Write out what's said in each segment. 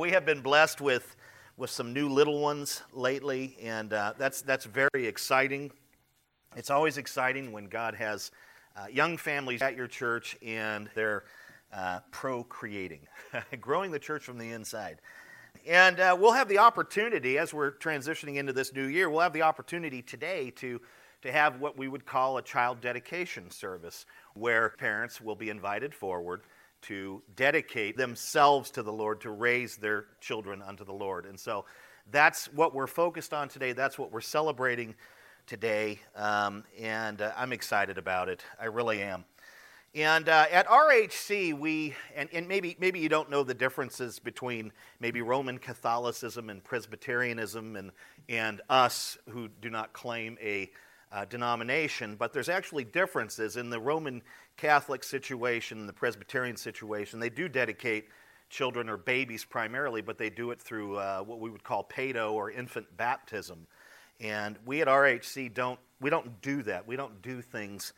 We have been blessed with, with some new little ones lately, and uh, that's, that's very exciting. It's always exciting when God has uh, young families at your church and they're uh, procreating, growing the church from the inside. And uh, we'll have the opportunity, as we're transitioning into this new year, we'll have the opportunity today to, to have what we would call a child dedication service, where parents will be invited forward to dedicate themselves to the Lord, to raise their children unto the Lord. And so that's what we're focused on today. That's what we're celebrating today. Um, and uh, I'm excited about it. I really am. And uh, at RHC, we, and, and, maybe, maybe you don't know the differences between maybe Roman Catholicism and Presbyterianism and, and us who do not claim a uh, denomination, but there's actually differences in the Roman Catholic situation, the Presbyterian situation. They do dedicate children or babies primarily, but they do it through uh, what we would call pedo or infant baptism. And we at RHC don't we don't do that. We don't do things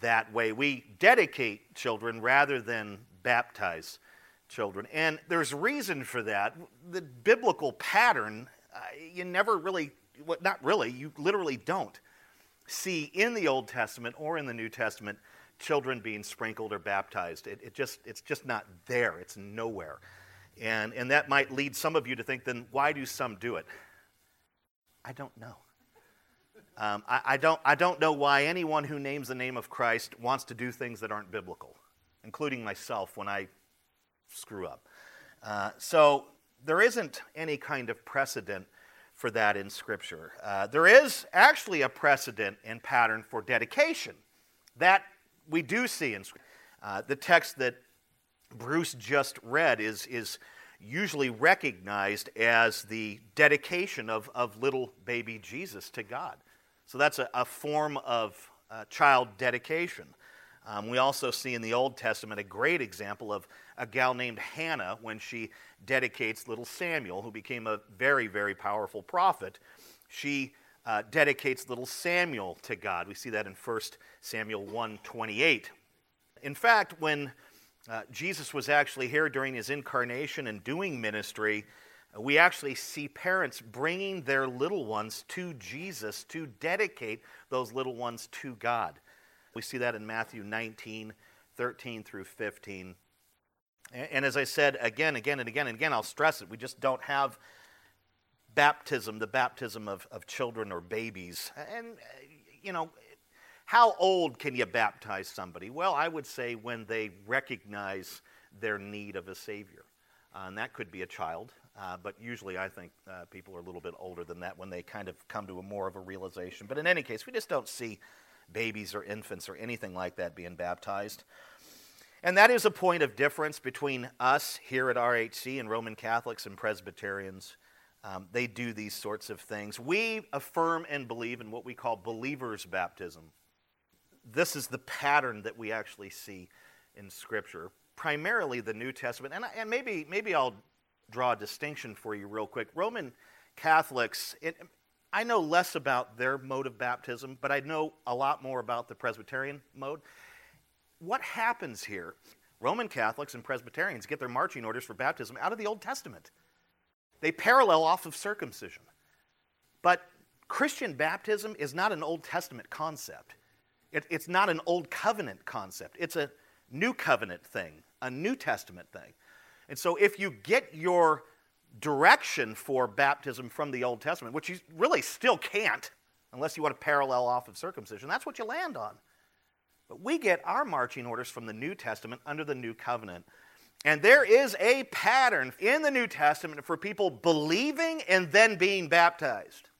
that way. We dedicate children rather than baptize children. And there's reason for that. The biblical pattern, uh, you never really, well, not really, you literally don't see in the Old Testament or in the New Testament children being sprinkled or baptized. It, it just, it's just not there, it's nowhere. And, and that might lead some of you to think, then why do some do it? I don't know. Um, I, I, don't, I don't know why anyone who names the name of Christ wants to do things that aren't biblical, including myself when I screw up. Uh, so there isn't any kind of precedent for that in Scripture. Uh, there is actually a precedent and pattern for dedication. That we do see in uh, the text that Bruce just read is, is usually recognized as the dedication of, of little baby Jesus to God. So that's a, a form of uh, child dedication. Um, we also see in the Old Testament a great example of a gal named Hannah when she dedicates little Samuel, who became a very, very powerful prophet. She uh, dedicates little Samuel to God. We see that in 1 Samuel 1:28. In fact, when uh, Jesus was actually here during his incarnation and doing ministry, uh, we actually see parents bringing their little ones to Jesus to dedicate those little ones to God. We see that in Matthew 19, 13 through 15. And, as I said again, again, and again, and again, I'll stress it. We just don't have baptism, the baptism of, of children or babies. And, uh, you know, how old can you baptize somebody? Well, I would say when they recognize their need of a Savior. Uh, and that could be a child, uh, but usually I think uh, people are a little bit older than that when they kind of come to a more of a realization. But in any case, we just don't see babies or infants or anything like that being baptized. And that is a point of difference between us here at RHC and Roman Catholics and Presbyterians. Um, they do these sorts of things. We affirm and believe in what we call believers' baptism. This is the pattern that we actually see in Scripture, primarily the New Testament. And, and maybe, maybe I'll draw a distinction for you real quick. Roman Catholics, it, I know less about their mode of baptism, but I know a lot more about the Presbyterian mode. What happens here? Roman Catholics and Presbyterians get their marching orders for baptism out of the Old Testament. They parallel off of circumcision. But Christian baptism is not an Old Testament concept. It, it's not an Old Covenant concept. It's a New Covenant thing, a New Testament thing. And so if you get your direction for baptism from the Old Testament, which you really still can't unless you want to parallel off of circumcision, that's what you land on. But we get our marching orders from the New Testament under the New Covenant. And there is a pattern in the New Testament for people believing and then being baptized.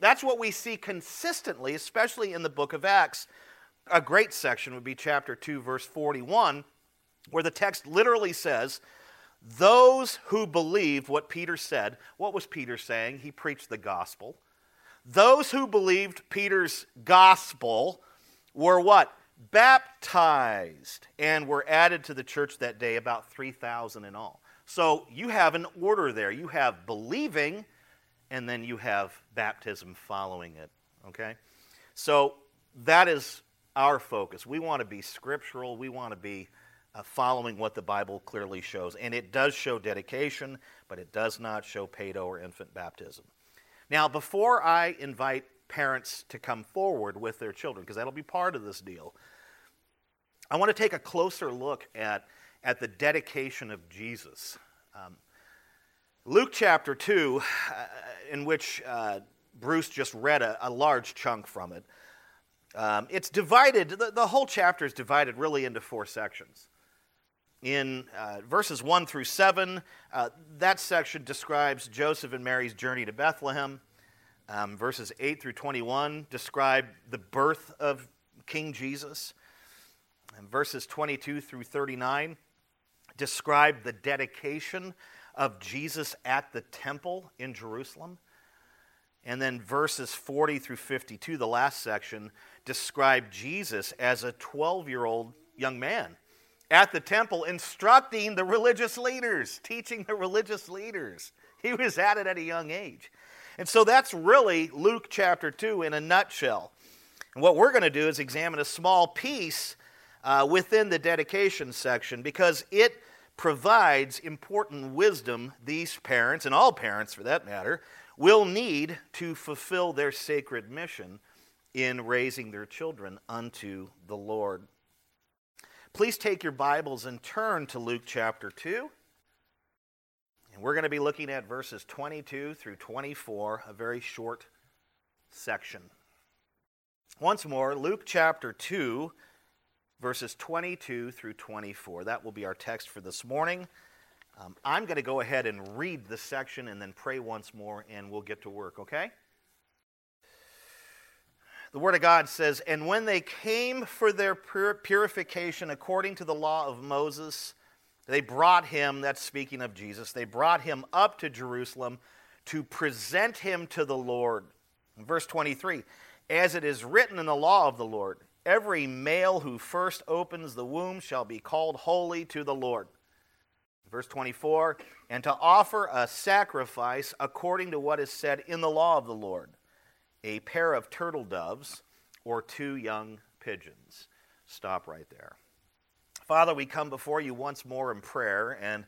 That's what we see consistently, especially in the book of Acts. A great section would be chapter 2, verse 41, where the text literally says, Those who believed what Peter said, what was Peter saying? He preached the gospel. Those who believed Peter's gospel were what? Baptized and were added to the church that day, about 3,000 in all. So you have an order there. You have believing, and then you have baptism following it. Okay? So that is our focus. We want to be scriptural, we want to be uh, following what the Bible clearly shows. And it does show dedication, but it does not show pedo or infant baptism. Now, before I invite parents to come forward with their children, because that'll be part of this deal, I want to take a closer look at, at the dedication of Jesus. Um, Luke chapter 2, uh, in which uh, Bruce just read a, a, large chunk from it, um, it's divided, the, the, whole chapter is divided really into four sections. In uh, verses 1 through 7, uh, that section describes Joseph and Mary's journey to Bethlehem. Um, verses 8 through 21 describe the birth of King Jesus. And verses 22 through 39 describe the dedication of Jesus at the temple in Jerusalem. And then verses 40 through 52, the last section, describe Jesus as a 12 year old young man at the temple instructing the religious leaders, teaching the religious leaders. He was at it at a young age. And so that's really Luke chapter 2 in a nutshell. And what we're going to do is examine a small piece uh, within the dedication section because it provides important wisdom these parents, and all parents for that matter, will need to fulfill their sacred mission in raising their children unto the Lord. Please take your Bibles and turn to Luke chapter 2. We're going to be looking at verses 22 through 24, a very short section. Once more, Luke chapter 2 verses 22 through 24. That will be our text for this morning. Um, I'm going to go ahead and read the section and then pray once more, and we'll get to work, okay? The Word of God says, And when they came for their pur- purification according to the law of Moses, they brought him, that's speaking of Jesus, they brought him up to Jerusalem to present him to the Lord. In verse 23, as it is written in the law of the Lord, Every male who first opens the womb shall be called holy to the Lord. Verse 24, and to offer a sacrifice according to what is said in the law of the Lord a pair of turtle doves or two young pigeons. Stop right there. Father, we come before you once more in prayer, and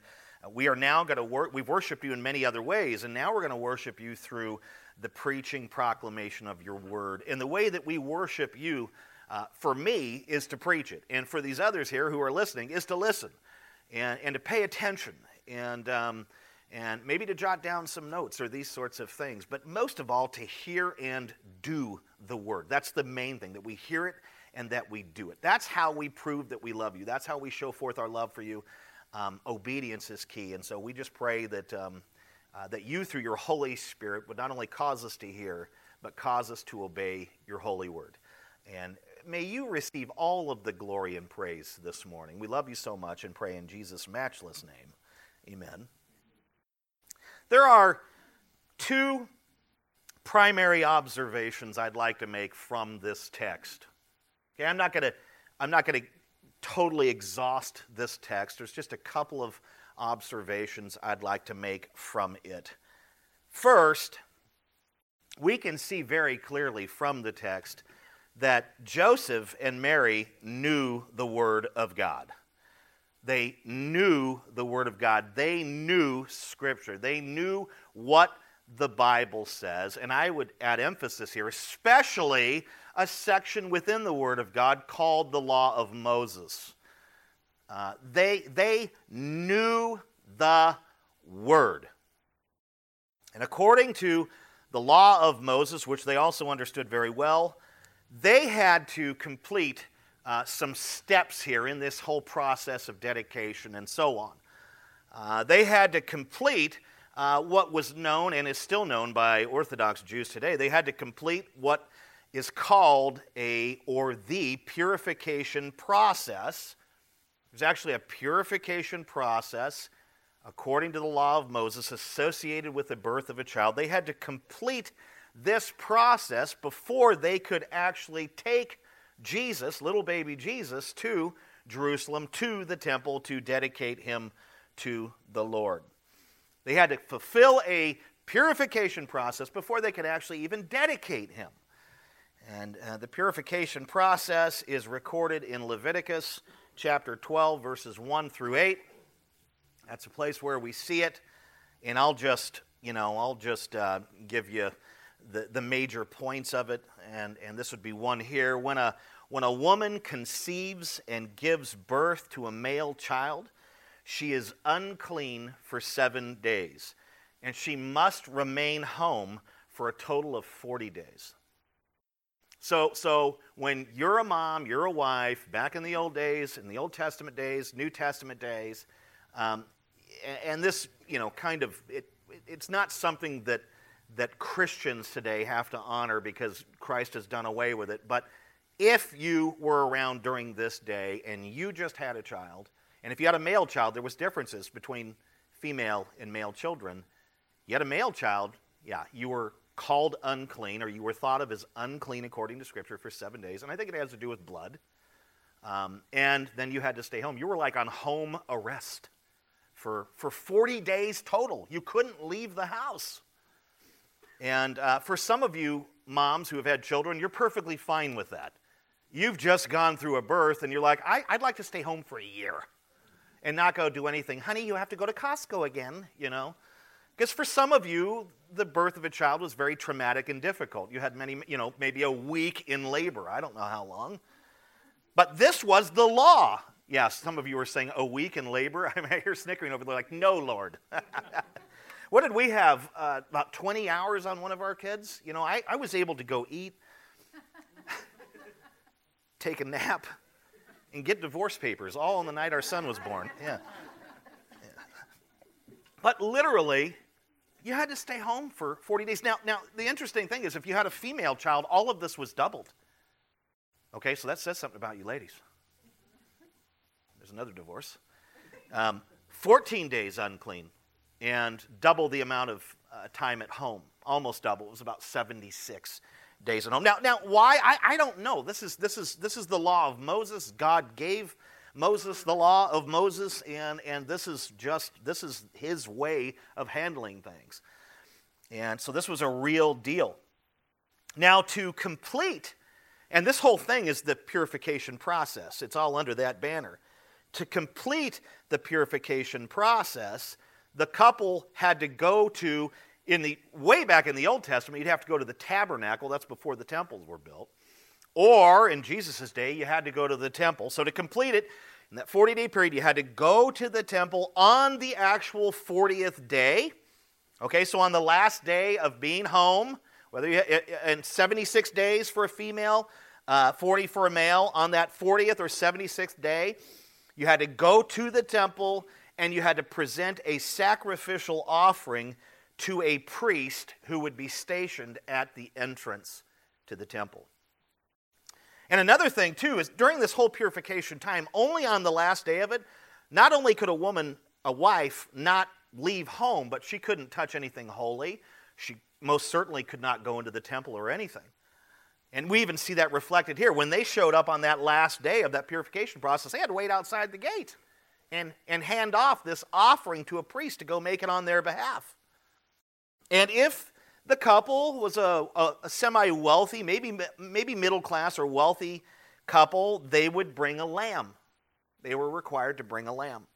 we are now going to work. We've worshiped you in many other ways, and now we're going to worship you through the preaching, proclamation of your word. And the way that we worship you, uh, for me is to preach it, and for these others here who are listening is to listen and, and to pay attention and, um, and maybe to jot down some notes or these sorts of things. But most of all, to hear and do the word. That's the main thing, that we hear it and that we do it. That's how we prove that we love you. That's how we show forth our love for you. Um, obedience is key. And so we just pray that, um, uh, that you, through your Holy Spirit, would not only cause us to hear, but cause us to obey your holy word. And may you receive all of the glory and praise this morning. We love you so much and pray in Jesus' matchless name. Amen. There are two primary observations I'd like to make from this text. Okay, I'm not going to I'm not going to totally exhaust this text. There's just a couple of observations I'd like to make from it. First, we can see very clearly from the text that Joseph and Mary knew the Word of God. They knew the Word of God. They knew Scripture. They knew what the Bible says. And I would add emphasis here, especially a section within the Word of God called the Law of Moses. Uh, they, they knew the Word. And according to the Law of Moses, which they also understood very well, they had to complete uh, some steps here in this whole process of dedication and so on. Uh, they had to complete uh, what was known and is still known by Orthodox Jews today. They had to complete what is called a or the purification process. There's actually a purification process according to the law of Moses associated with the birth of a child. They had to complete this process before they could actually take Jesus, little baby Jesus, to Jerusalem, to the temple, to dedicate him to the Lord. They had to fulfill a purification process before they could actually even dedicate him. And uh, the purification process is recorded in Leviticus chapter 12, verses 1 through 8. That's a place where we see it. And I'll just, you know, I'll just uh, give you the, the major points of it. And, and this would be one here. When a, when a woman conceives and gives birth to a male child, she is unclean for seven days. And she must remain home for a total of 40 days. So, so when you're a mom, you're a wife, back in the old days, in the Old Testament days, New Testament days, um, and this, you know, kind of, it, it's not something that, that Christians today have to honor because Christ has done away with it. But if you were around during this day and you just had a child, and if you had a male child, there was differences between female and male children. You had a male child, yeah, you were called unclean, or you were thought of as unclean according to Scripture for seven days. And I think it has to do with blood. Um, and then you had to stay home. You were like on home arrest for, for 40 days total. You couldn't leave the house. And uh, for some of you moms who have had children, you're perfectly fine with that. You've just gone through a birth and you're like, I, would like to stay home for a year and not go do anything. Honey, you have to go to Costco again, you know. Because for some of you, the birth of a child was very traumatic and difficult. You had many, you know, maybe a week in labor. I don't know how long. But this was the law. Yes, some of you were saying a week in labor. I hear snickering over there, like, no, Lord. what did we have? Uh, about 20 hours on one of our kids? You know, I, I was able to go eat, take a nap, and get divorce papers all on the night our son was born. Yeah. yeah. But literally, you had to stay home for 40 days. Now, now, the interesting thing is, if you had a female child, all of this was doubled. Okay, so that says something about you ladies. There's another divorce. Um, 14 days unclean and double the amount of uh, time at home, almost double. It was about 76 days at home. Now, now why? I, I don't know. This is, this, is, this is the law of Moses. God gave Moses, the law of Moses, and, and this is just, this is his way of handling things. And so this was a real deal. Now, to complete, and this whole thing is the purification process, it's all under that banner. To complete the purification process, the couple had to go to, in the way back in the Old Testament, you'd have to go to the tabernacle, that's before the temples were built. Or in Jesus' day, you had to go to the temple. So to complete it, in that 40 day period, you had to go to the temple on the actual 40th day. Okay, so on the last day of being home, whether you in 76 days for a female, uh, 40 for a male, on that 40th or 76th day, you had to go to the temple and you had to present a sacrificial offering to a priest who would be stationed at the entrance to the temple. And another thing, too, is during this whole purification time, only on the last day of it, not only could a woman, a wife, not leave home, but she couldn't touch anything holy. She most certainly could not go into the temple or anything. And we even see that reflected here. When they showed up on that last day of that purification process, they had to wait outside the gate and, and hand off this offering to a priest to go make it on their behalf. And if the couple was a, a, a semi wealthy, maybe, maybe middle class or wealthy couple. They would bring a lamb. They were required to bring a lamb.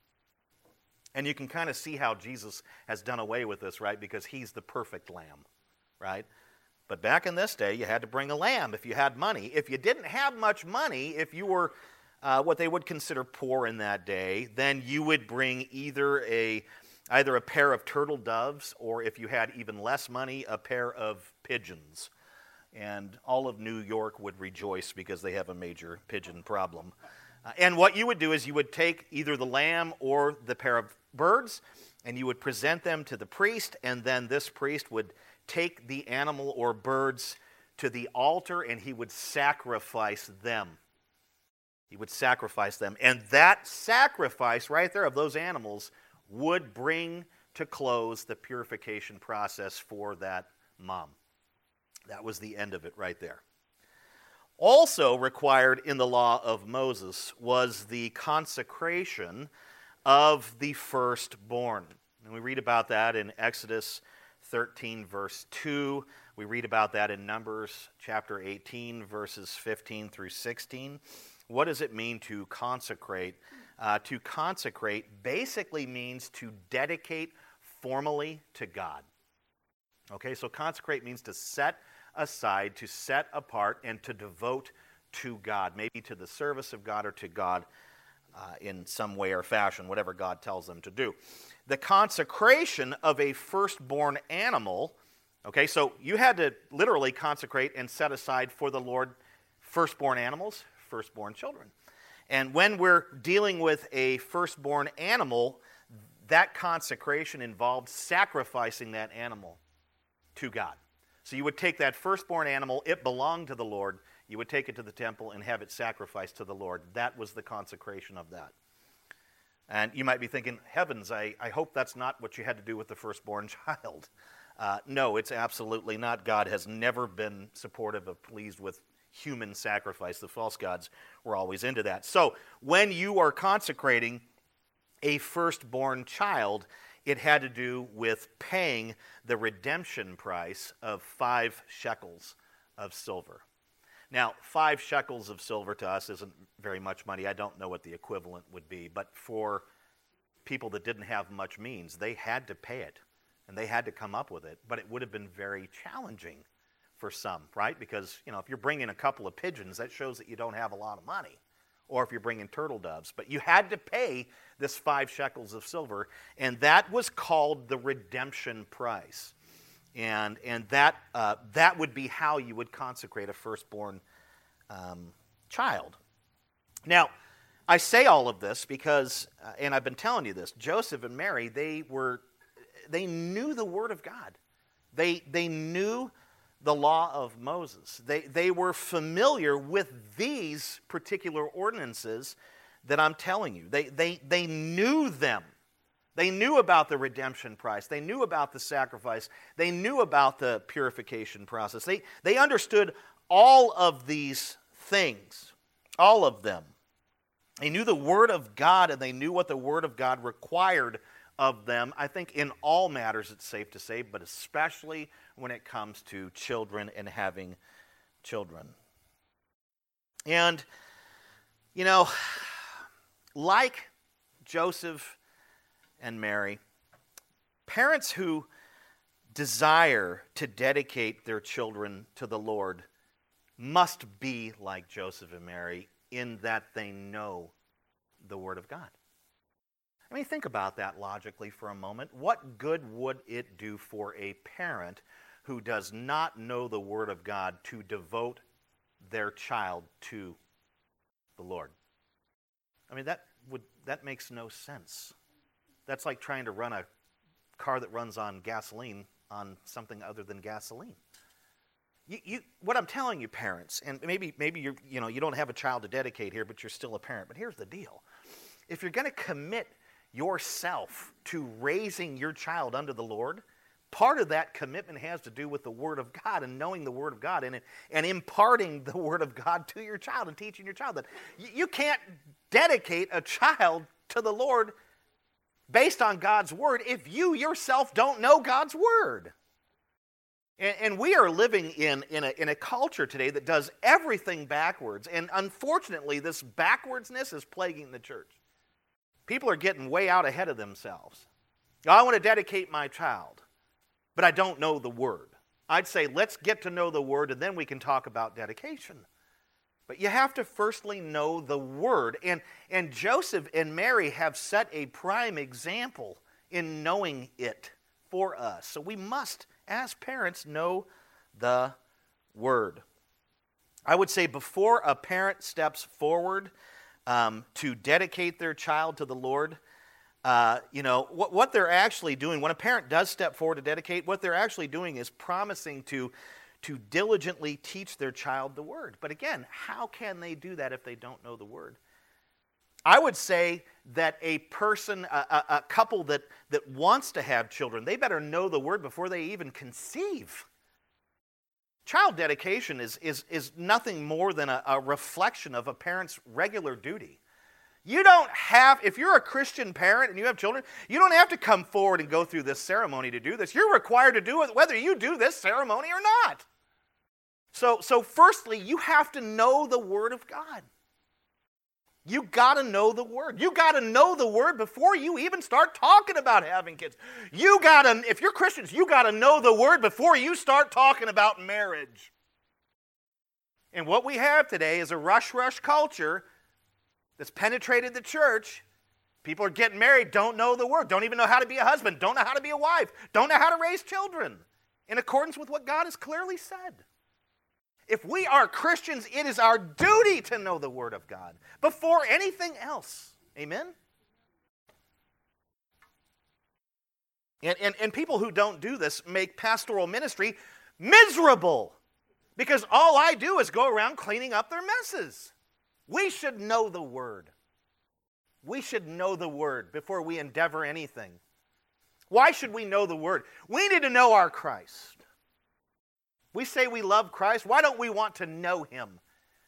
And you can kind of see how Jesus has done away with this, right? Because he's the perfect lamb, right? But back in this day, you had to bring a lamb if you had money. If you didn't have much money, if you were uh, what they would consider poor in that day, then you would bring either a either a pair of turtle doves or if you had even less money, a pair of pigeons. And all of New York would rejoice because they have a major pigeon problem. Uh, and what you would do is you would take either the lamb or the pair of birds and you would present them to the priest, and then this priest would take the animal or birds to the altar and he would sacrifice them. He would sacrifice them. And that sacrifice right there of those animals would bring to close the purification process for that mom. That was the end of it right there. Also required in the law of Moses was the consecration of the firstborn. And we read about that in Exodus 13, verse 2. We read about that in Numbers chapter 18, verses 15 through 16. What does it mean to consecrate? Uh, to consecrate basically means to dedicate formally to God. Okay, so consecrate means to set aside, to set apart, and to devote to God, maybe to the service of God or to God uh, in some way or fashion, whatever God tells them to do. The consecration of a firstborn animal, okay, so you had to literally consecrate and set aside for the Lord firstborn animals, firstborn children. And when we're dealing with a firstborn animal, that consecration involved sacrificing that animal to God. So you would take that firstborn animal, it belonged to the Lord, you would take it to the temple and have it sacrificed to the Lord. That was the consecration of that. And you might be thinking, heavens, I, I hope that's not what you had to do with the firstborn child. Uh, no, it's absolutely not. God has never been supportive of, pleased with human sacrifice. The false gods were always into that. So when you are consecrating a firstborn child, it had to do with paying the redemption price of five shekels of silver. Now, five shekels of silver to us isn't very much money. I don't know what the equivalent would be, but for people that didn't have much means, they had to pay it and they had to come up with it. But it would have been very challenging for some, right? Because, you know, if you're bringing a couple of pigeons, that shows that you don't have a lot of money. Or if you're bringing turtle doves. But you had to pay this five shekels of silver, and that was called the redemption price. And, and that, uh, that would be how you would consecrate a firstborn um, child. Now, I say all of this because, uh, and I've been telling you this, Joseph and Mary, they were, they knew the Word of God. They, they knew the law of Moses. They, they were familiar with these particular ordinances that I'm telling you. They, they, they knew them. They knew about the redemption price. They knew about the sacrifice. They knew about the purification process. They, they understood all of these things, all of them. They knew the Word of God and they knew what the Word of God required of them. I think in all matters it's safe to say, but especially when it comes to children and having children. And, you know, like Joseph and Mary, parents who desire to dedicate their children to the Lord must be like Joseph and Mary in that they know the Word of God. I mean, think about that logically for a moment. What good would it do for a parent who does not know the Word of God to devote their child to the Lord? I mean, that, would, that makes no sense. That's like trying to run a car that runs on gasoline on something other than gasoline. You, you, what I'm telling you, parents, and maybe, maybe you're, you, know, you don't have a child to dedicate here, but you're still a parent. But here's the deal if you're going to commit yourself to raising your child under the Lord, part of that commitment has to do with the Word of God and knowing the Word of God and, and imparting the Word of God to your child and teaching your child that you can't dedicate a child to the Lord based on God's word if you yourself don't know God's word. And, and, we are living in, in, a, in a culture today that does everything backwards. And unfortunately, this backwardsness is plaguing the church. People are getting way out ahead of themselves. I want to dedicate my child, but I don't know the word. I'd say let's get to know the word and then we can talk about dedication. But you have to firstly know the word. And, and Joseph and Mary have set a prime example in knowing it for us. So we must, as parents, know the word. I would say before a parent steps forward um, to dedicate their child to the Lord, uh, you know, what, what they're actually doing, when a parent does step forward to dedicate, what they're actually doing is promising to to diligently teach their child the word. But again, how can they do that if they don't know the word? I would say that a person, a, a, a, couple that, that wants to have children, they better know the word before they even conceive. Child dedication is, is, is nothing more than a, a reflection of a parent's regular duty. You don't have, if you're a Christian parent and you have children, you don't have to come forward and go through this ceremony to do this. You're required to do it whether you do this ceremony or not. So, so firstly, you have to know the Word of God. You got to know the word. You got to know the word before you even start talking about having kids. You got to, if you're Christians, you got to know the word before you start talking about marriage. And what we have today is a rush rush culture that's penetrated the church. People are getting married, don't know the word, don't even know how to be a husband, don't know how to be a wife, don't know how to raise children in accordance with what God has clearly said. If we are Christians, it is our duty to know the Word of God before anything else. Amen? And, and, and people who don't do this make pastoral ministry miserable because all I do is go around cleaning up their messes. We should know the Word. We should know the Word before we endeavor anything. Why should we know the Word? We need to know our Christ. We say we love Christ. Why don't we want to know him?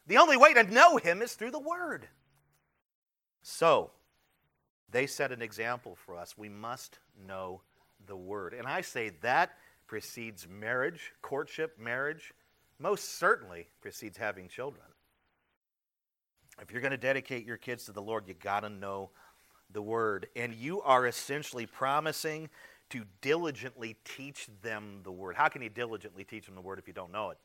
The only way to know him is through the word. So, they set an example for us. We must know the word. And I say that precedes marriage, courtship, marriage, most certainly precedes having children. If you're going to dedicate your kids to the Lord, you got to know the word. And you are essentially promising to diligently teach them the word. How can you diligently teach them the word if you don't know it?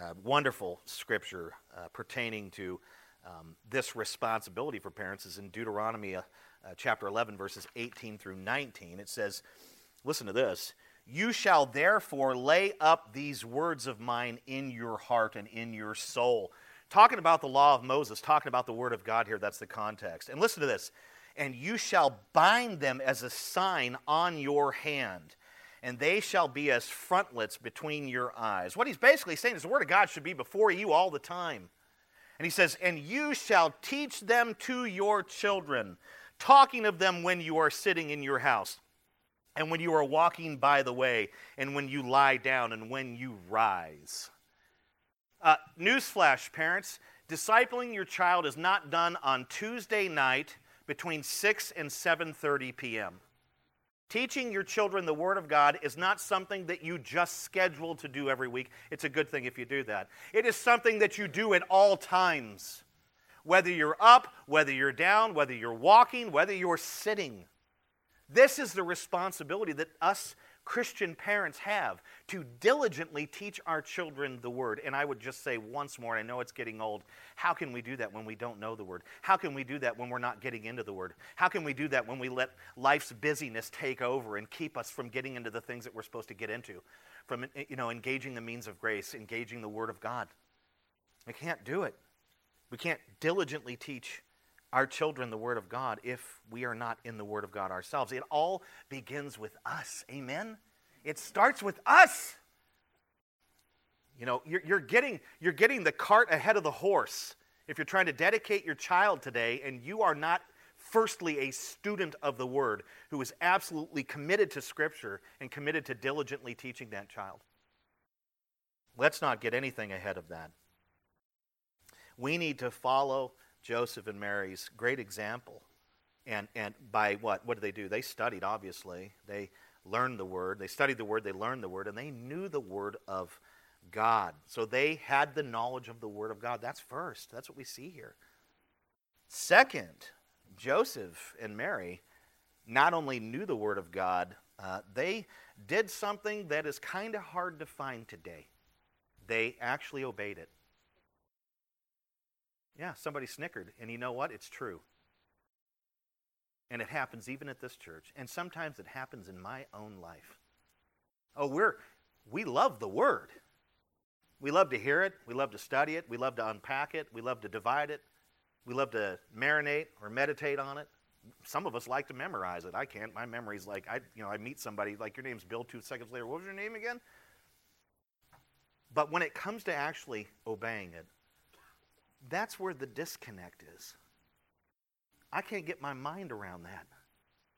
Uh, wonderful scripture uh, pertaining to um, this responsibility for parents is in Deuteronomy uh, uh chapter 11, verses 18 through 19. It says, Listen to this. You shall therefore lay up these words of mine in your heart and in your soul. Talking about the law of Moses, talking about the word of God here, that's the context. And listen to this and you shall bind them as a sign on your hand, and they shall be as frontlets between your eyes. What he's basically saying is the Word of God should be before you all the time. And he says, And you shall teach them to your children, talking of them when you are sitting in your house, and when you are walking by the way, and when you lie down, and when you rise. Uh, newsflash, parents discipling your child is not done on Tuesday night between 6 and 7:30 p.m. Teaching your children the word of God is not something that you just schedule to do every week. It's a good thing if you do that. It is something that you do at all times. Whether you're up, whether you're down, whether you're walking, whether you're sitting. This is the responsibility that us Christian parents have to diligently teach our children the Word. And I would just say once more, and I know it's getting old, how can we do that when we don't know the Word? How can we do that when we're not getting into the Word? How can we do that when we let life's busyness take over and keep us from getting into the things that we're supposed to get into? From you know, engaging the means of grace, engaging the Word of God. We can't do it. We can't diligently teach our children the Word of God if we are not in the Word of God ourselves. It all begins with us. Amen? It starts with us. You know, you're, you're, getting, you're getting the cart ahead of the horse if you're trying to dedicate your child today and you are not, firstly, a student of the Word who is absolutely committed to Scripture and committed to diligently teaching that child. Let's not get anything ahead of that. We need to follow Joseph and Mary's great example. And, and by what? What did they do? They studied, obviously. They learned the word. They studied the word. They learned the word. And they knew the word of God. So they had the knowledge of the word of God. That's first. That's what we see here. Second, Joseph and Mary not only knew the word of God, uh, they did something that is kind of hard to find today. They actually obeyed it. Yeah, somebody snickered. And you know what? It's true. And it happens even at this church. And sometimes it happens in my own life. Oh, we're, we love the Word. We love to hear it. We love to study it. We love to unpack it. We love to divide it. We love to marinate or meditate on it. Some of us like to memorize it. I can't. My memory's like I, you know, I meet somebody like your name's Bill. Two seconds later, what was your name again? But when it comes to actually obeying it, that's where the disconnect is. I can't get my mind around that.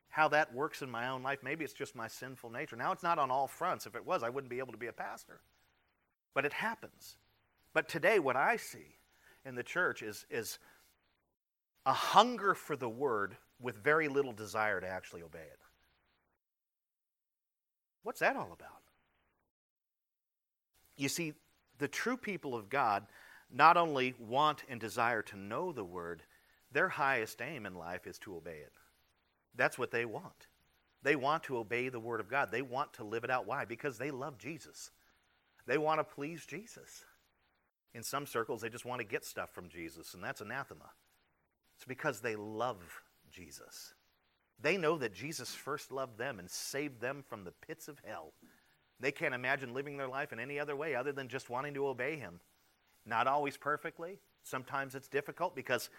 How that works in my own life. Maybe it's just my sinful nature. Now, it's not on all fronts. If it was, I wouldn't be able to be a pastor. But it happens. But today, what I see in the church is, is a hunger for the word with very little desire to actually obey it. What's that all about? You see, the true people of God not only want and desire to know the Word, their highest aim in life is to obey it. That's what they want. They want to obey the Word of God. They want to live it out. Why? Because they love Jesus. They want to please Jesus. In some circles, they just want to get stuff from Jesus, and that's anathema. It's because they love Jesus. They know that Jesus first loved them and saved them from the pits of hell. They can't imagine living their life in any other way other than just wanting to obey Him. Not always perfectly. Sometimes it's difficult because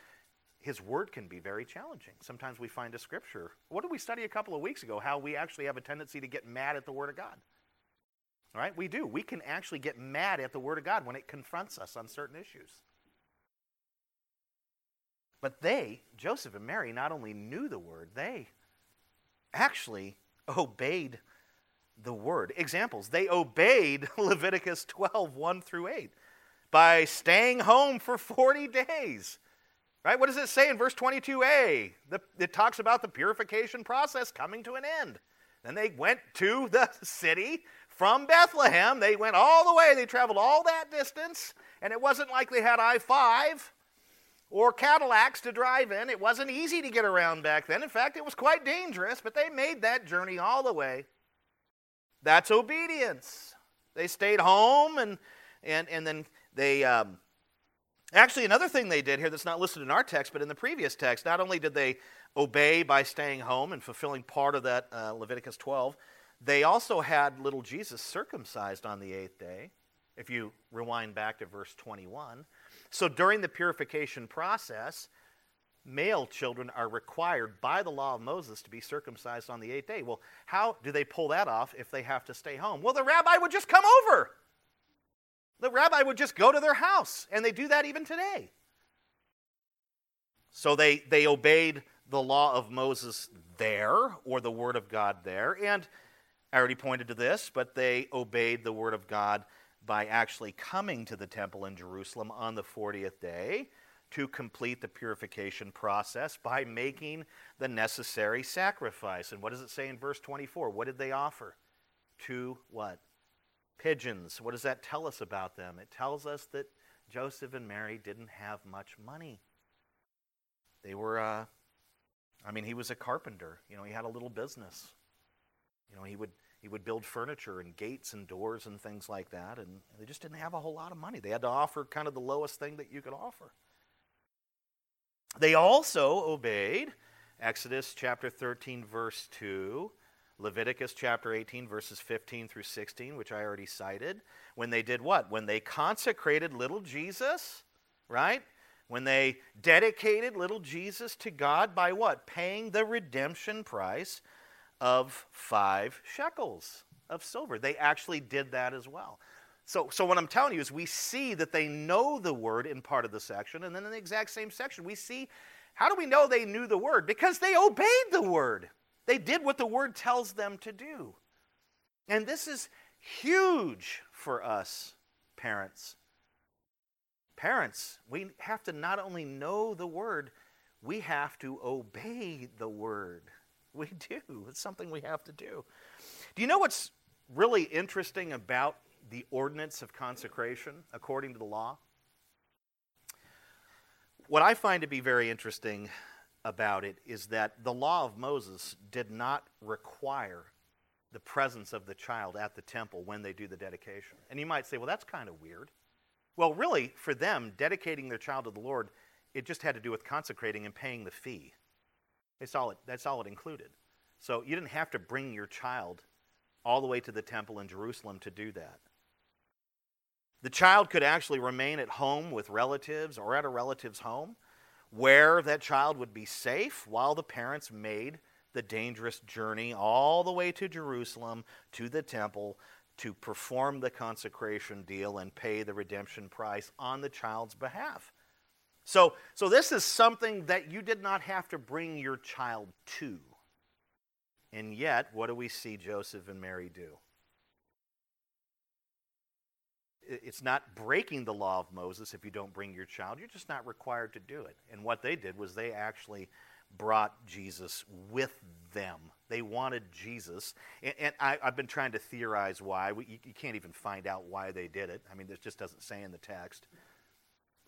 His Word can be very challenging. Sometimes we find a scripture. What did we study a couple of weeks ago? How we actually have a tendency to get mad at the Word of God. All right? We do. We can actually get mad at the Word of God when it confronts us on certain issues. But they, Joseph and Mary, not only knew the word, they actually obeyed the word. Examples they obeyed Leviticus 12, 1 through 8, by staying home for 40 days. Right? What does it say in verse 22a? The, it talks about the purification process coming to an end. Then they went to the city from Bethlehem. They went all the way, they traveled all that distance, and it wasn't like they had I 5 or Cadillacs to drive in. It wasn't easy to get around back then. In fact, it was quite dangerous, but they made that journey all the way. That's obedience. They stayed home and, and, and then they. Um, actually, another thing they did here that's not listed in our text, but in the previous text, not only did they obey by staying home and fulfilling part of that uh, Leviticus 12, they also had little Jesus circumcised on the eighth day. If you rewind back to verse 21, so during the purification process, male children are required by the law of Moses to be circumcised on the eighth day. Well, how do they pull that off if they have to stay home? Well, the rabbi would just come over. The rabbi would just go to their house, and they do that even today. So they, they obeyed the law of Moses there, or the word of God there. And I already pointed to this, but they obeyed the word of God by actually coming to the temple in Jerusalem on the 40th day to complete the purification process by making the necessary sacrifice. And what does it say in verse 24? What did they offer? Two what? Pigeons. What does that tell us about them? It tells us that Joseph and Mary didn't have much money. They were, uh, I mean, he was a carpenter. You know, he had a little business. You know, he would he would build furniture and gates and doors and things like that, and they just didn't have a whole lot of money. They had to offer kind of the lowest thing that you could offer. They also obeyed Exodus chapter 13, verse 2, Leviticus chapter 18, verses 15 through 16, which I already cited. When they did what? When they consecrated little Jesus, right? When they dedicated little Jesus to God by what? Paying the redemption price of five shekels of silver. They actually did that as well. So, so what I'm telling you is we see that they know the word in part of the section, and then in the exact same section, we see how do we know they knew the word? Because they obeyed the word. They did what the word tells them to do. And this is huge for us parents. Parents, we have to not only know the word, we have to obey the word. We do. It's something we have to do. Do you know what's really interesting about the ordinance of consecration according to the law? What I find to be very interesting about it is that the law of Moses did not require the presence of the child at the temple when they do the dedication. And you might say, well, that's kind of weird. Well, really, for them, dedicating their child to the Lord, it just had to do with consecrating and paying the fee. That's all it, that's all it included. So you didn't have to bring your child all the way to the temple in Jerusalem to do that. The child could actually remain at home with relatives or at a relative's home where that child would be safe while the parents made the dangerous journey all the way to Jerusalem to the temple to perform the consecration deal and pay the redemption price on the child's behalf. So, so this is something that you did not have to bring your child to. And yet, what do we see Joseph and Mary do? It's not breaking the law of Moses if you don't bring your child. You're just not required to do it. And what they did was they actually brought Jesus with them. They wanted Jesus. And, and I, have been trying to theorize why. We, you, you can't even find out why they did it. I mean, this just doesn't say in the text.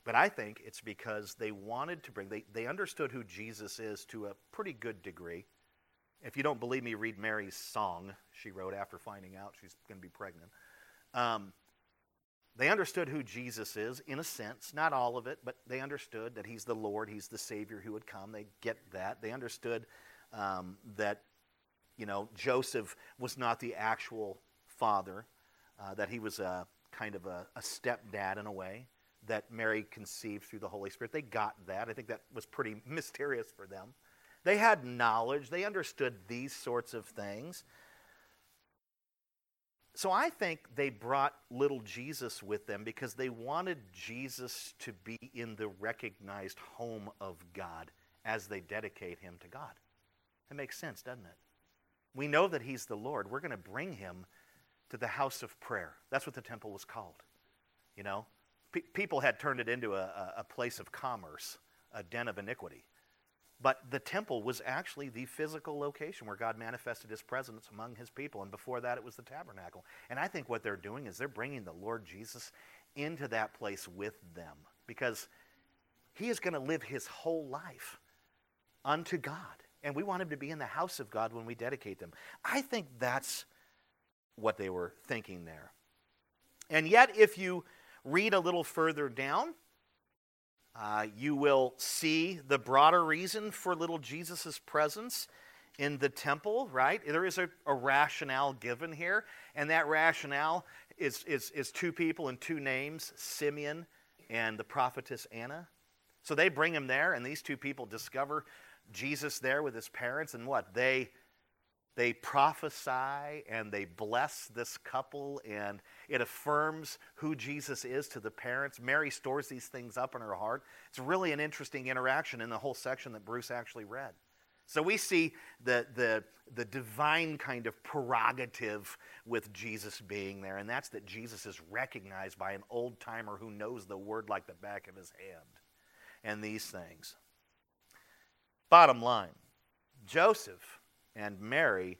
But I think it's because they wanted to bring, they, they understood who Jesus is to a pretty good degree. If you don't believe me, read Mary's song she wrote after finding out she's going to be pregnant. Um, they understood who Jesus is, in a sense, not all of it, but they understood that he's the Lord, he's the Savior who would come. They get that. They understood um, that, you know, Joseph was not the actual father, uh, that he was a kind of a, a stepdad in a way, that Mary conceived through the Holy Spirit. They got that. I think that was pretty mysterious for them. They had knowledge, they understood these sorts of things. So I think they brought little Jesus with them because they wanted Jesus to be in the recognized home of God as they dedicate him to God. It makes sense, doesn't it? We know that he's the Lord. We're going to bring him to the house of prayer. That's what the temple was called. You know, P- people had turned it into a, a place of commerce, a den of iniquity. But the temple was actually the physical location where God manifested his presence among his people. And before that, it was the tabernacle. And I think what they're doing is they're bringing the Lord Jesus into that place with them because he is going to live his whole life unto God. And we want him to be in the house of God when we dedicate them. I think that's what they were thinking there. And yet, if you read a little further down, uh, you will see the broader reason for little Jesus' presence in the temple, right? There is a, a, rationale given here, and that rationale is, is, is two people and two names Simeon and the prophetess Anna. So they bring him there, and these two people discover Jesus there with his parents, and what? They they prophesy and they bless this couple, and it affirms who Jesus is to the parents. Mary stores these things up in her heart. It's really an interesting interaction in the whole section that Bruce actually read. So we see the, the, the divine kind of prerogative with Jesus being there, and that's that Jesus is recognized by an old timer who knows the word like the back of his hand, and these things. Bottom line Joseph and Mary,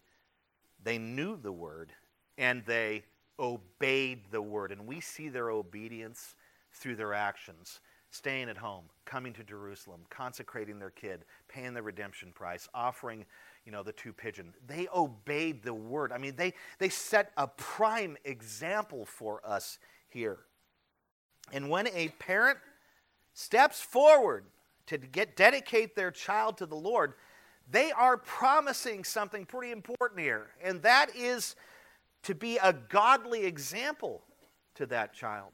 they knew the word and they obeyed the word. And we see their obedience through their actions staying at home, coming to Jerusalem, consecrating their kid, paying the redemption price, offering, you know, the two pigeon. They obeyed the word. I mean, they, they set a prime example for us here. And when a parent steps forward to get dedicate their child to the Lord, they are promising something pretty important here, and that is to be a godly example to that child.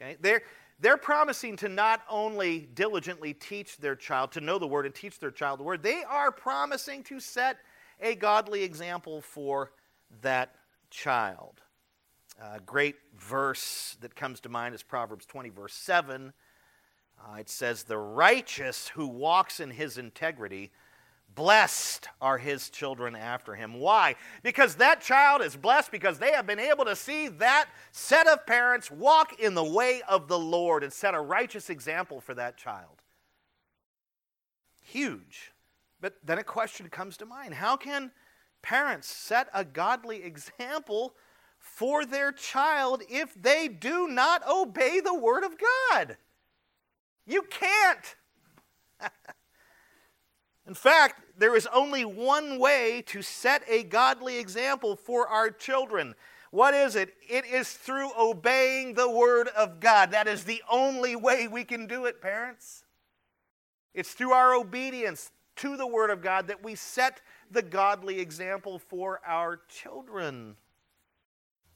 Okay? They're, they're promising to not only diligently teach their child, to know the word and teach their child the word, they are promising to set a godly example for that child. A great verse that comes to mind is Proverbs 20, verse 7 uh, it says, The righteous who walks in his integrity, blessed are his children after him. Why? Because that child is blessed because they have been able to see that set of parents walk in the way of the Lord and set a righteous example for that child. Huge. But then a question comes to mind How can parents set a godly example for their child if they do not obey the Word of God? You can't. In fact, there is only one way to set a godly example for our children. What is it? It is through obeying the Word of God. That is the only way we can do it, parents. It's through our obedience to the Word of God that we set the godly example for our children.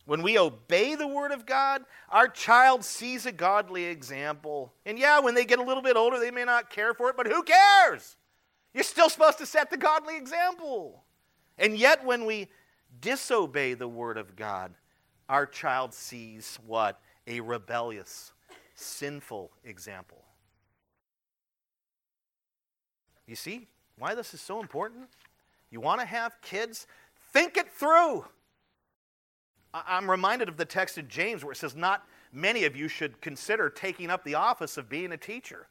When we obey the Word of God, our child sees a godly example. And yeah, when they get a little bit older, they may not care for it, but who cares? You're still supposed to set the godly example. And yet, when we disobey the Word of God, our child sees what? A rebellious, sinful example. You see why this is so important? You want to have kids? Think it through. I'm reminded of the text in James where it says, Not many of you should consider taking up the office of being a teacher.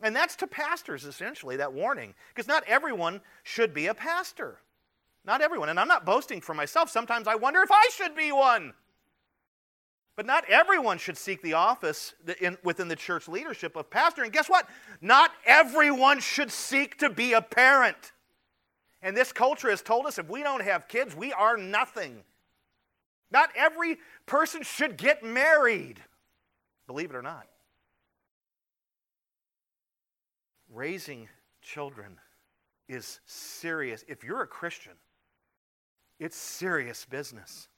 And that's to pastors, essentially, that warning, because not everyone should be a pastor. Not everyone. And I'm not boasting for myself. Sometimes I wonder if I should be one. But not everyone should seek the office within the church leadership of pastor. And guess what? Not everyone should seek to be a parent. And this culture has told us if we don't have kids, we are nothing. Not every person should get married, believe it or not. Raising children is serious. If you're a Christian, it's serious business.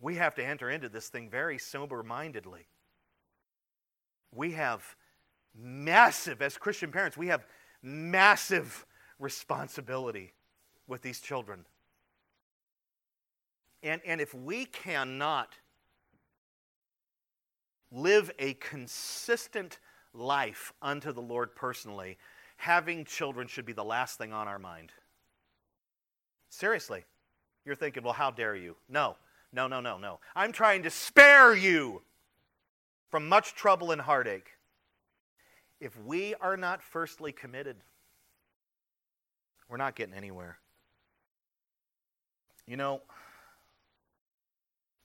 We have to enter into this thing very sober mindedly. We have massive, as Christian parents, we have massive responsibility with these children. And, and if we cannot live a consistent life unto the Lord personally, having children should be the last thing on our mind. Seriously. You're thinking, well, how dare you? No, no, no, no, no. I'm trying to spare you from much trouble and heartache. If we are not firstly committed, we're not getting anywhere. You know,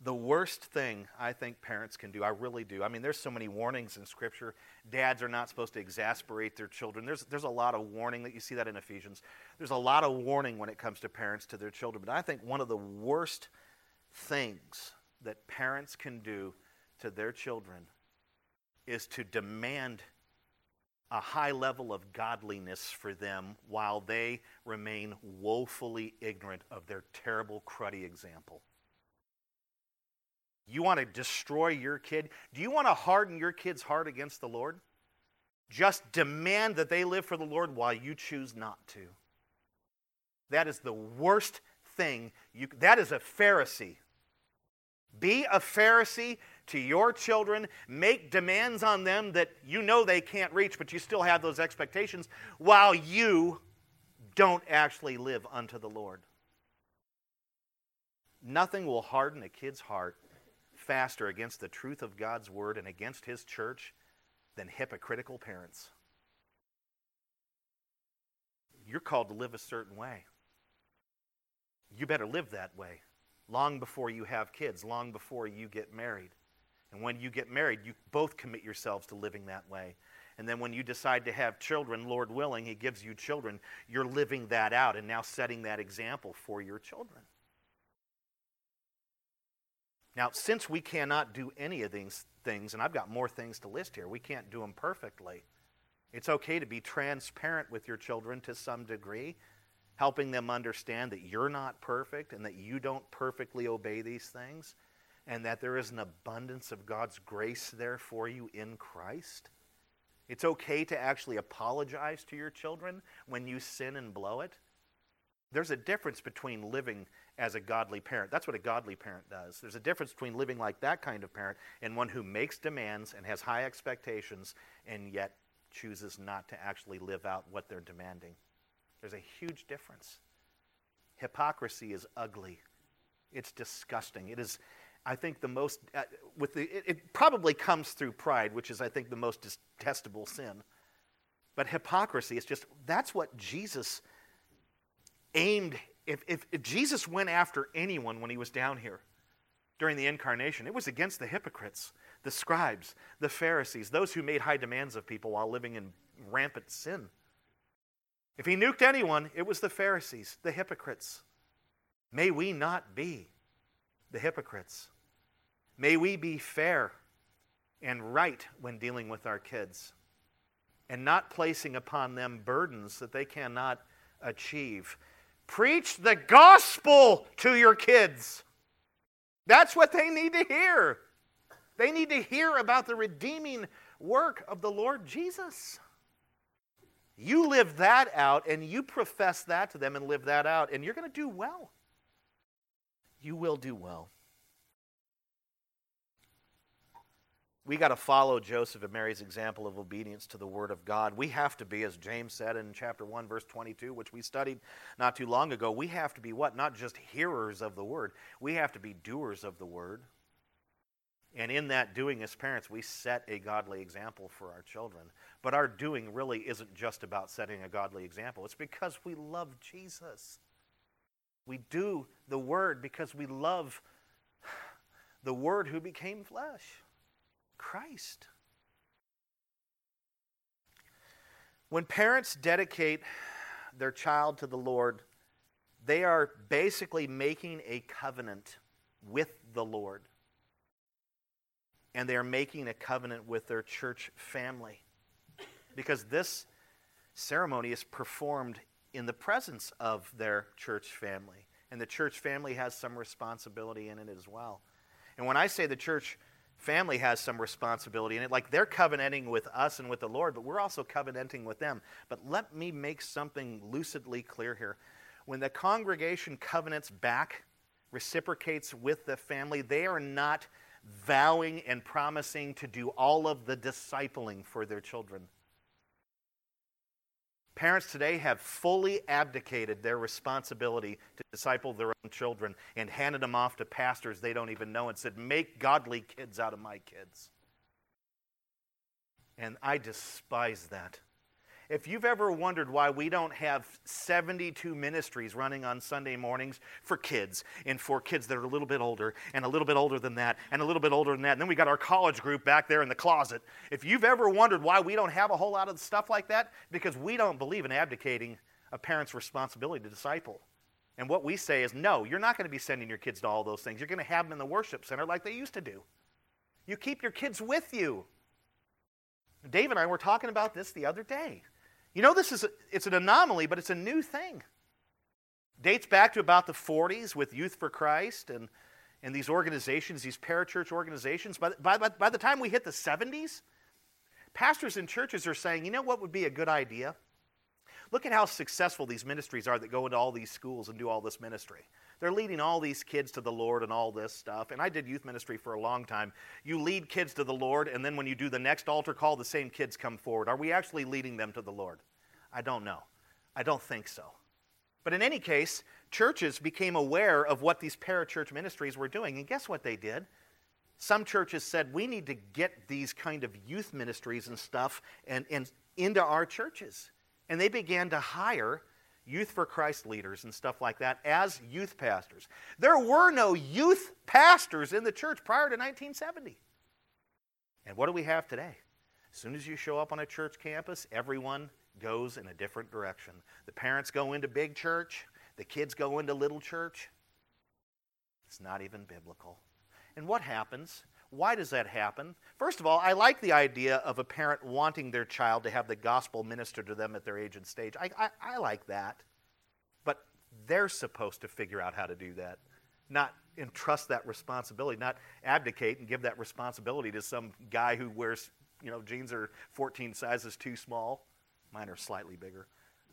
the worst thing I think parents can do, I really do. I mean, there's so many warnings in Scripture. Dads are not supposed to exasperate their children. There's, there's a lot of warning that you see that in Ephesians. There's a lot of warning when it comes to parents to their children. But I think one of the worst things that parents can do to their children is to demand a high level of godliness for them while they remain woefully ignorant of their terrible, cruddy example. You want to destroy your kid? Do you want to harden your kid's heart against the Lord? Just demand that they live for the Lord while you choose not to. That is the worst thing. You, that is a Pharisee. Be a Pharisee to your children. Make demands on them that you know they can't reach, but you still have those expectations while you don't actually live unto the Lord. Nothing will harden a kid's heart faster against the truth of God's word and against his church than hypocritical parents. You're called to live a certain way. You better live that way long before you have kids, long before you get married. And when you get married, you both commit yourselves to living that way. And then when you decide to have children, Lord willing, He gives you children, you're living that out and now setting that example for your children. Now, since we cannot do any of these things, and I've got more things to list here, we can't do them perfectly. It's okay to be transparent with your children to some degree, helping them understand that you're not perfect and that you don't perfectly obey these things, and that there is an abundance of God's grace there for you in Christ. It's okay to actually apologize to your children when you sin and blow it. There's a difference between living as a godly parent. That's what a godly parent does. There's a difference between living like that kind of parent and one who makes demands and has high expectations and yet chooses not to actually live out what they're demanding. There's a huge difference. Hypocrisy is ugly. It's disgusting. It is, I think, the most, uh, with the, it, it probably comes through pride, which is, I think, the most detestable sin. But hypocrisy is just, that's what Jesus aimed, if, if, if Jesus went after anyone when he was down here during the incarnation, it was against the hypocrites, the scribes, the Pharisees, those who made high demands of people while living in rampant sin. If he nuked anyone, it was the Pharisees, the hypocrites. May we not be the hypocrites. May we be fair and right when dealing with our kids and not placing upon them burdens that they cannot achieve. Preach the gospel to your kids. That's what they need to hear. They need to hear about the redeeming work of the Lord Jesus. You live that out and you profess that to them and live that out, and you're going to do well. You will do well. We got to follow Joseph and Mary's example of obedience to the Word of God. We have to be, as James said in chapter 1, verse 22, which we studied not too long ago, we have to be what? Not just hearers of the Word, we have to be doers of the Word. And in that doing, as parents, we set a godly example for our children. But our doing really isn't just about setting a godly example, it's because we love Jesus. We do the Word because we love the Word who became flesh Christ. When parents dedicate their child to the Lord, they are basically making a covenant with the Lord. And they are making a covenant with their church family. Because this ceremony is performed in the presence of their church family. And the church family has some responsibility in it as well. And when I say the church family has some responsibility in it, like they're covenanting with us and with the Lord, but we're also covenanting with them. But let me make something lucidly clear here. When the congregation covenants back, reciprocates with the family, they are not vowing and promising to do all of the discipling for their children. Parents today have fully abdicated their responsibility to disciple their own children and handed them off to pastors they don't even know and said, Make godly kids out of my kids. And I despise that. If you've ever wondered why we don't have 72 ministries running on Sunday mornings for kids and for kids that are a little bit older and a little bit older than that and a little bit older than that, and then we got our college group back there in the closet. If you've ever wondered why we don't have a whole lot of stuff like that, because we don't believe in abdicating a parent's responsibility to disciple. And what we say is, no, you're not going to be sending your kids to all those things. You're going to have them in the worship center like they used to do. You keep your kids with you. Dave and I were talking about this the other day. You know, this is a, it's an anomaly, but it's a new thing. Dates back to about the 40s with Youth for Christ and, and these organizations, these parachurch organizations. By, by, by the time we hit the 70s, pastors and churches are saying, you know what would be a good idea? Look at how successful these ministries are that go into all these schools and do all this ministry. They're leading all these kids to the Lord and all this stuff. And I did youth ministry for a long time. You lead kids to the Lord, and then when you do the next altar call, the same kids come forward. Are we actually leading them to the Lord? I don't know. I don't think so. But in any case, churches became aware of what these parachurch ministries were doing. And guess what they did? Some churches said, we need to get these kind of youth ministries and stuff and, and into our churches. And they began to hire Youth for Christ leaders and stuff like that as youth pastors. There were no youth pastors in the church prior to 1970. And what do we have today? As soon as you show up on a church campus, everyone goes in a different direction. The parents go into big church, the kids go into little church. It's not even biblical. And what happens? Why does that happen? First of all, I like the idea of a parent wanting their child to have the gospel ministered to them at their age and stage. I, I, I like that. But they're supposed to figure out how to do that, not entrust that responsibility, not abdicate and give that responsibility to some guy who wears, you know, jeans are 14 sizes too small. Mine are slightly bigger.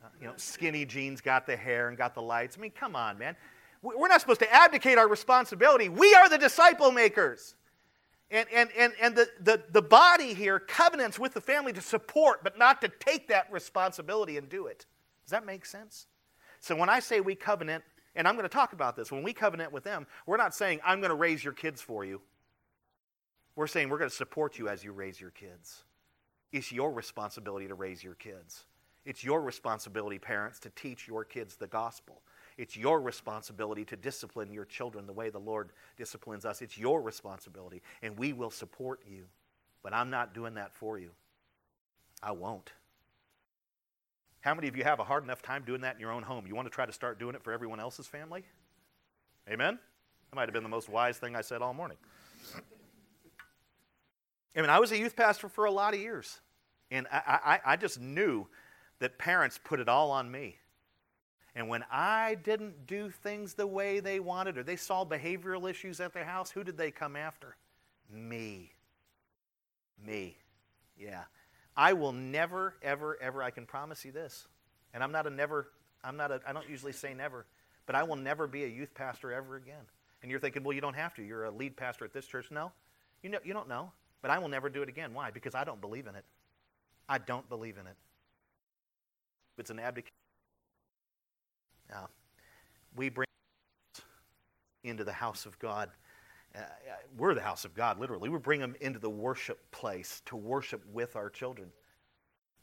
Uh, you know, skinny jeans, got the hair and got the lights. I mean, come on, man. We're not supposed to abdicate our responsibility. We are the disciple makers. And, and, and, and the, the, the body here covenants with the family to support, but not to take that responsibility and do it. Does that make sense? So when I say we covenant, and I'm going to talk about this, when we covenant with them, we're not saying, I'm going to raise your kids for you. We're saying we're going to support you as you raise your kids. It's your responsibility to raise your kids. It's your responsibility, parents, to teach your kids the gospel. It's your responsibility to discipline your children the way the Lord disciplines us. It's your responsibility, and we will support you. But I'm not doing that for you. I won't. How many of you have a hard enough time doing that in your own home? You want to try to start doing it for everyone else's family? Amen? That might have been the most wise thing I said all morning. I mean, I was a youth pastor for a lot of years, and I, I, I just knew that parents put it all on me. And when I didn't do things the way they wanted or they saw behavioral issues at their house, who did they come after? Me. Me. Yeah. I will never, ever, ever, I can promise you this. And I'm not a never, I'm not a, I don't usually say never, but I will never be a youth pastor ever again. And you're thinking, well, you don't have to. You're a lead pastor at this church. No. You, know, you don't know. But I will never do it again. Why? Because I don't believe in it. I don't believe in it. It's an abdication. Now, we bring into the house of God. Uh, we're the house of God, literally. We bring them into the worship place to worship with our children.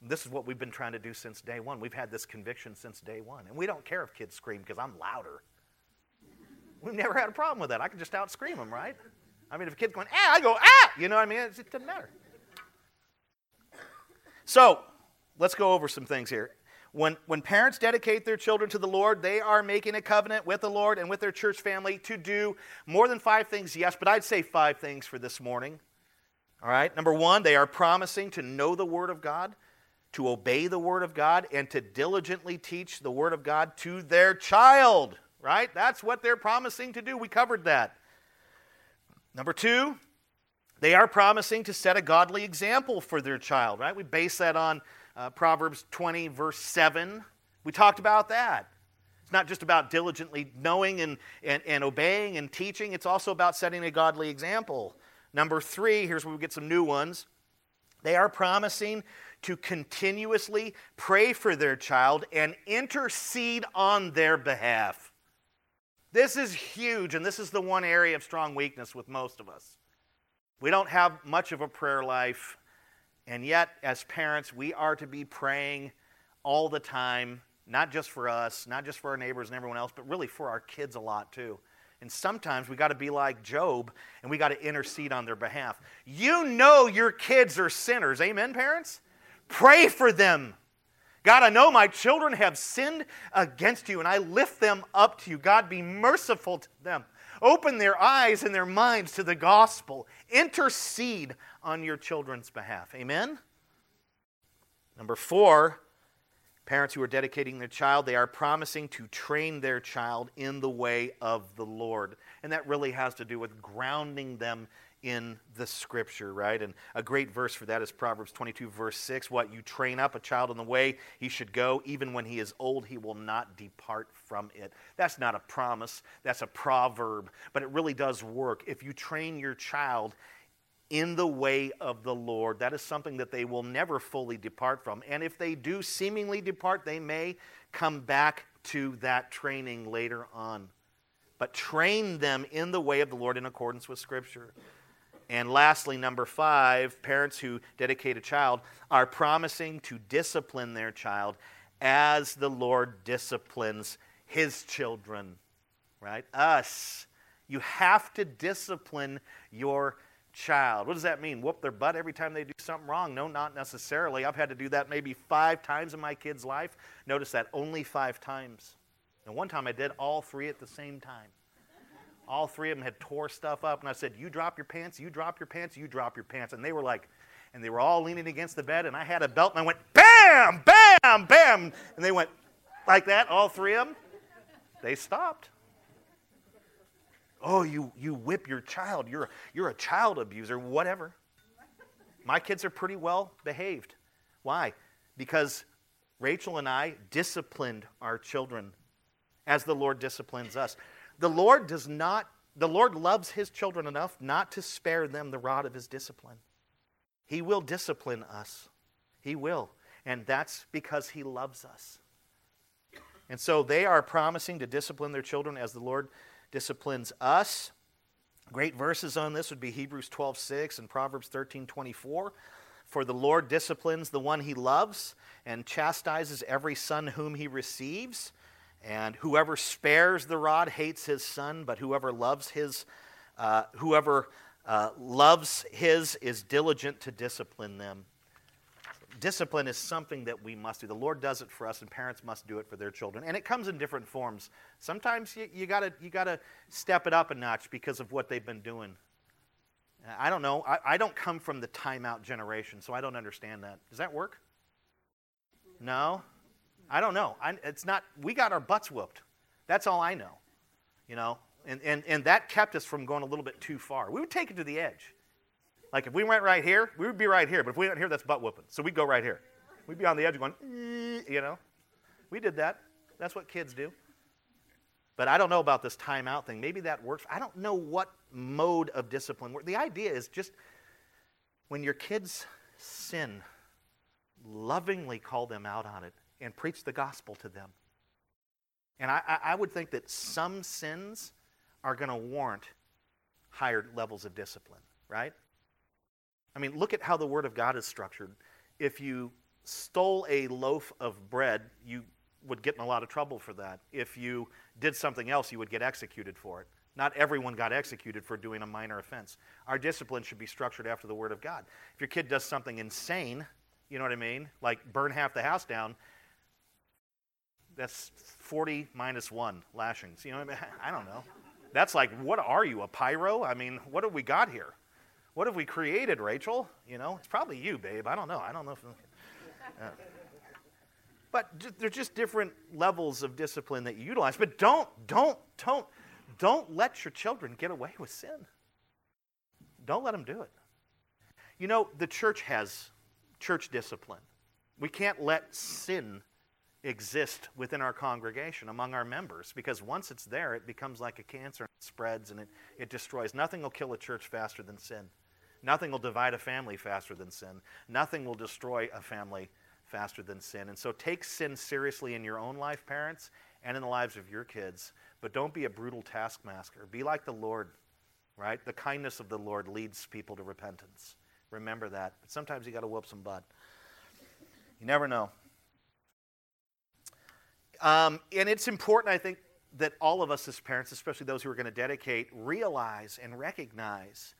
This is what we've been trying to do since day one. We've had this conviction since day one. And we don't care if kids scream because I'm louder. We've never had a problem with that. I can just out scream them, right? I mean, if a kid's going, ah, I go, ah, you know what I mean? It doesn't matter. So, let's go over some things here. When, when parents dedicate their children to the Lord, they are making a covenant with the Lord and with their church family to do more than five things, yes, but I'd say five things for this morning. All right? Number one, they are promising to know the Word of God, to obey the Word of God, and to diligently teach the Word of God to their child. Right? That's what they're promising to do. We covered that. Number two, they are promising to set a godly example for their child, right? We base that on uh, Proverbs 20, verse 7. We talked about that. It's not just about diligently knowing and, and, and obeying and teaching, it's also about setting a godly example. Number three, here's where we get some new ones. They are promising to continuously pray for their child and intercede on their behalf. This is huge, and this is the one area of strong weakness with most of us. We don't have much of a prayer life, and yet, as parents, we are to be praying all the time, not just for us, not just for our neighbors and everyone else, but really for our kids a lot too. And sometimes we got to be like Job and we got to intercede on their behalf. You know your kids are sinners. Amen, parents? Pray for them. God, I know my children have sinned against you and I lift them up to you. God, be merciful to them. Open their eyes and their minds to the gospel. Intercede on your children's behalf. Amen? Number four, parents who are dedicating their child, they are promising to train their child in the way of the Lord. And that really has to do with grounding them in the scripture, right? And a great verse for that is Proverbs 22, verse 6. What? You train up a child in the way he should go. Even when he is old, he will not depart from it. That's not a promise, that's a proverb, but it really does work. If you train your child in the way of the Lord, that is something that they will never fully depart from. And if they do seemingly depart, they may come back to that training later on. But train them in the way of the Lord in accordance with Scripture. And lastly, number five, parents who dedicate a child are promising to discipline their child as the Lord disciplines his children, right? Us. You have to discipline your child. What does that mean? Whoop their butt every time they do something wrong? No, not necessarily. I've had to do that maybe five times in my kid's life. Notice that only five times. And one time I did all three at the same time. All three of them had tore stuff up, and I said, You drop your pants, you drop your pants, you drop your pants. And they were like, and they were all leaning against the bed, and I had a belt, and I went, Bam, bam, bam. And they went like that, all three of them. They stopped. Oh, you, you whip your child. You're, you're a child abuser, whatever. My kids are pretty well behaved. Why? Because Rachel and I disciplined our children as the Lord disciplines us. The Lord does not, the Lord loves his children enough not to spare them the rod of his discipline. He will discipline us. He will. And that's because he loves us. And so they are promising to discipline their children as the Lord disciplines us. Great verses on this would be Hebrews 12 6 and Proverbs 13 24. For the Lord disciplines the one he loves and chastises every son whom he receives. And whoever spares the rod hates his son, but whoever loves his, uh, whoever uh, loves his is diligent to discipline them. Discipline is something that we must do. The Lord does it for us, and parents must do it for their children. And it comes in different forms. Sometimes you, you gotta you gotta step it up a notch because of what they've been doing. I don't know. I, I don't come from the timeout generation, so I don't understand that. Does that work? No. I don't know. I, it's not, we got our butts whooped. That's all I know. You know, and, and, and that kept us from going a little bit too far. We would take it to the edge. Like if we went right here, we would be right here. But if we went here, that's butt whooping. So we'd go right here. We'd be on the edge going, you know. We did that. That's what kids do. But I don't know about this timeout thing. Maybe that works. I don't know what mode of discipline. The idea is just when your kids sin, lovingly call them out on it and preach the gospel to them. And I, I would think that some sins are going to warrant higher levels of discipline, right? I mean, look at how the Word of God is structured. If you stole a loaf of bread, you would get in a lot of trouble for that. If you did something else, you would get executed for it. Not everyone got executed for doing a minor offense. Our discipline should be structured after the Word of God. If your kid does something insane, you know what I mean? Like burn half the house down, that's 40 minus 1 lashings. You know what I mean? I don't know. That's like, what are you, a pyro? I mean, what have we got here? What have we created, Rachel? You know, it's probably you, babe. I don't know. I don't know if. Uh, but they're just different levels of discipline that you utilize. But don't, don't, don't, don't let your children get away with sin. Don't let them do it. You know, the church has church discipline. We can't let sin exist within our congregation among our members because once it's there, it becomes like a cancer. and It spreads and it, it destroys. Nothing will kill a church faster than sin. Nothing will divide a family faster than sin. Nothing will destroy a family faster than sin. And so take sin seriously in your own life, parents, and in the lives of your kids. But don't be a brutal taskmaster. Be like the Lord, right? The kindness of the Lord leads people to repentance. Remember that. But sometimes you got to whoop some butt. You never know. Um, and it's important, I think, that all of us as parents, especially those who are going to dedicate, realize and recognize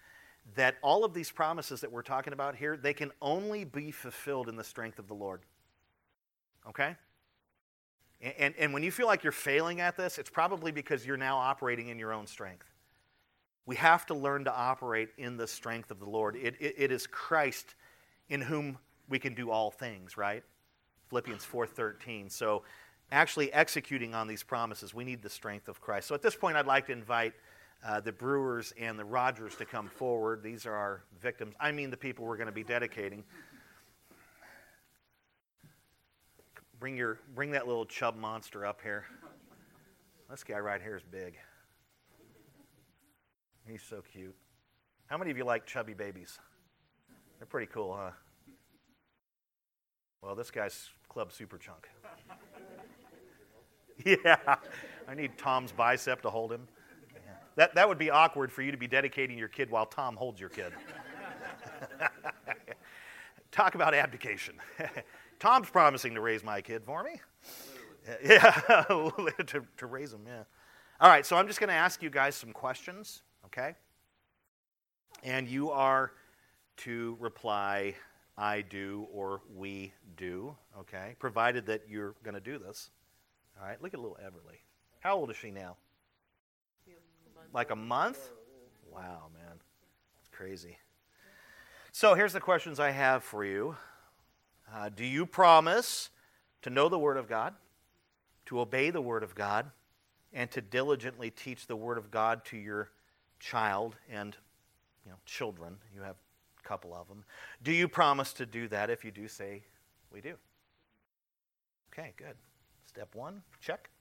that all of these promises that we're talking about here, they can only be fulfilled in the strength of the Lord. Okay? And, and, and, when you feel like you're failing at this, it's probably because you're now operating in your own strength. We have to learn to operate in the strength of the Lord. It, it, it is Christ in whom we can do all things, right? Philippians 4.13. So actually executing on these promises, we need the strength of Christ. So at this point, I'd like to invite uh, the Brewers and the Rogers to come forward. These are our victims. I mean, the people we're going to be dedicating. Bring, your, bring that little chub monster up here. This guy right here is big. He's so cute. How many of you like chubby babies? They're pretty cool, huh? Well, this guy's Club Super Chunk. yeah, I need Tom's bicep to hold him. That, that would be awkward for you to be dedicating your kid while Tom holds your kid. Talk about abdication. Tom's promising to raise my kid for me. Yeah, to, to raise him, yeah. All right, so I'm just going to ask you guys some questions, okay? And you are to reply, I do or we do, okay? Provided that you're going to do this. All right, look at little Everly. How old is she now? Like a month? Wow, man. It's crazy. So here's the questions I have for you uh, Do you promise to know the Word of God, to obey the Word of God, and to diligently teach the Word of God to your child and you know, children? You have a couple of them. Do you promise to do that? If you do, say, We do. Okay, good. Step one, check.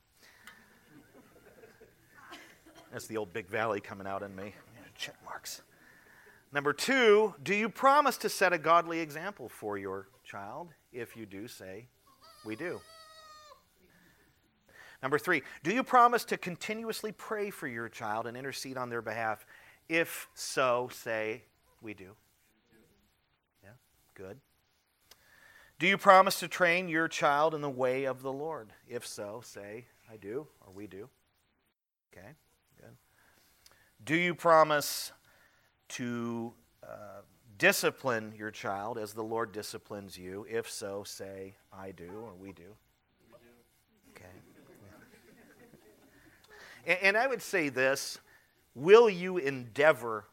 That's the old Big Valley coming out in me. Check marks. Number two, do you promise to set a godly example for your child? If you do, say, we do. Number three, do you promise to continuously pray for your child and intercede on their behalf? If so, say, we do. Yeah, good. Do you promise to train your child in the way of the Lord? If so, say, I do, or we do. Okay. Do you promise to uh, discipline your child as the Lord disciplines you? If so, say, I do or we do. Okay. and, and I would say this Will you endeavor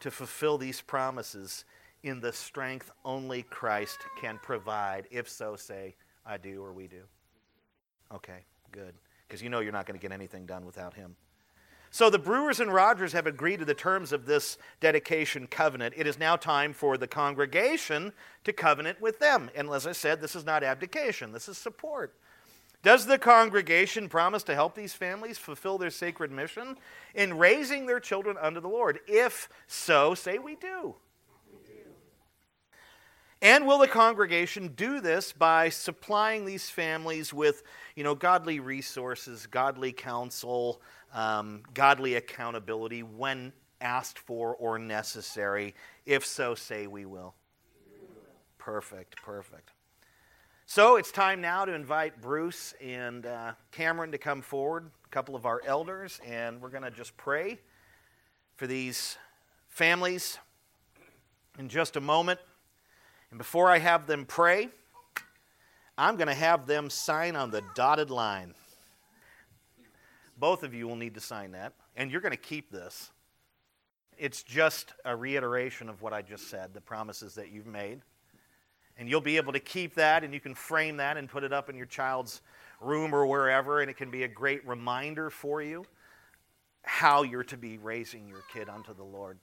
to fulfill these promises in the strength only Christ can provide? If so, say, I do or we do. Okay, good. Because you know you're not going to get anything done without Him. So the Brewers and Rogers have agreed to the terms of this dedication covenant. It is now time for the congregation to covenant with them. And as I said, this is not abdication, this is support. Does the congregation promise to help these families fulfill their sacred mission in raising their children unto the Lord? If so, say we do. And will the congregation do this by supplying these families with, you know, godly resources, godly counsel, um, godly accountability when asked for or necessary? If so, say we will. Perfect, perfect. So it's time now to invite Bruce and uh, Cameron to come forward, a couple of our elders, and we're going to just pray for these families in just a moment. And before I have them pray, I'm going to have them sign on the dotted line. Both of you will need to sign that, and you're going to keep this. It's just a reiteration of what I just said, the promises that you've made. And you'll be able to keep that and you can frame that and put it up in your child's room or wherever, and it can be a great reminder for you how you're to be raising your kid unto the Lord.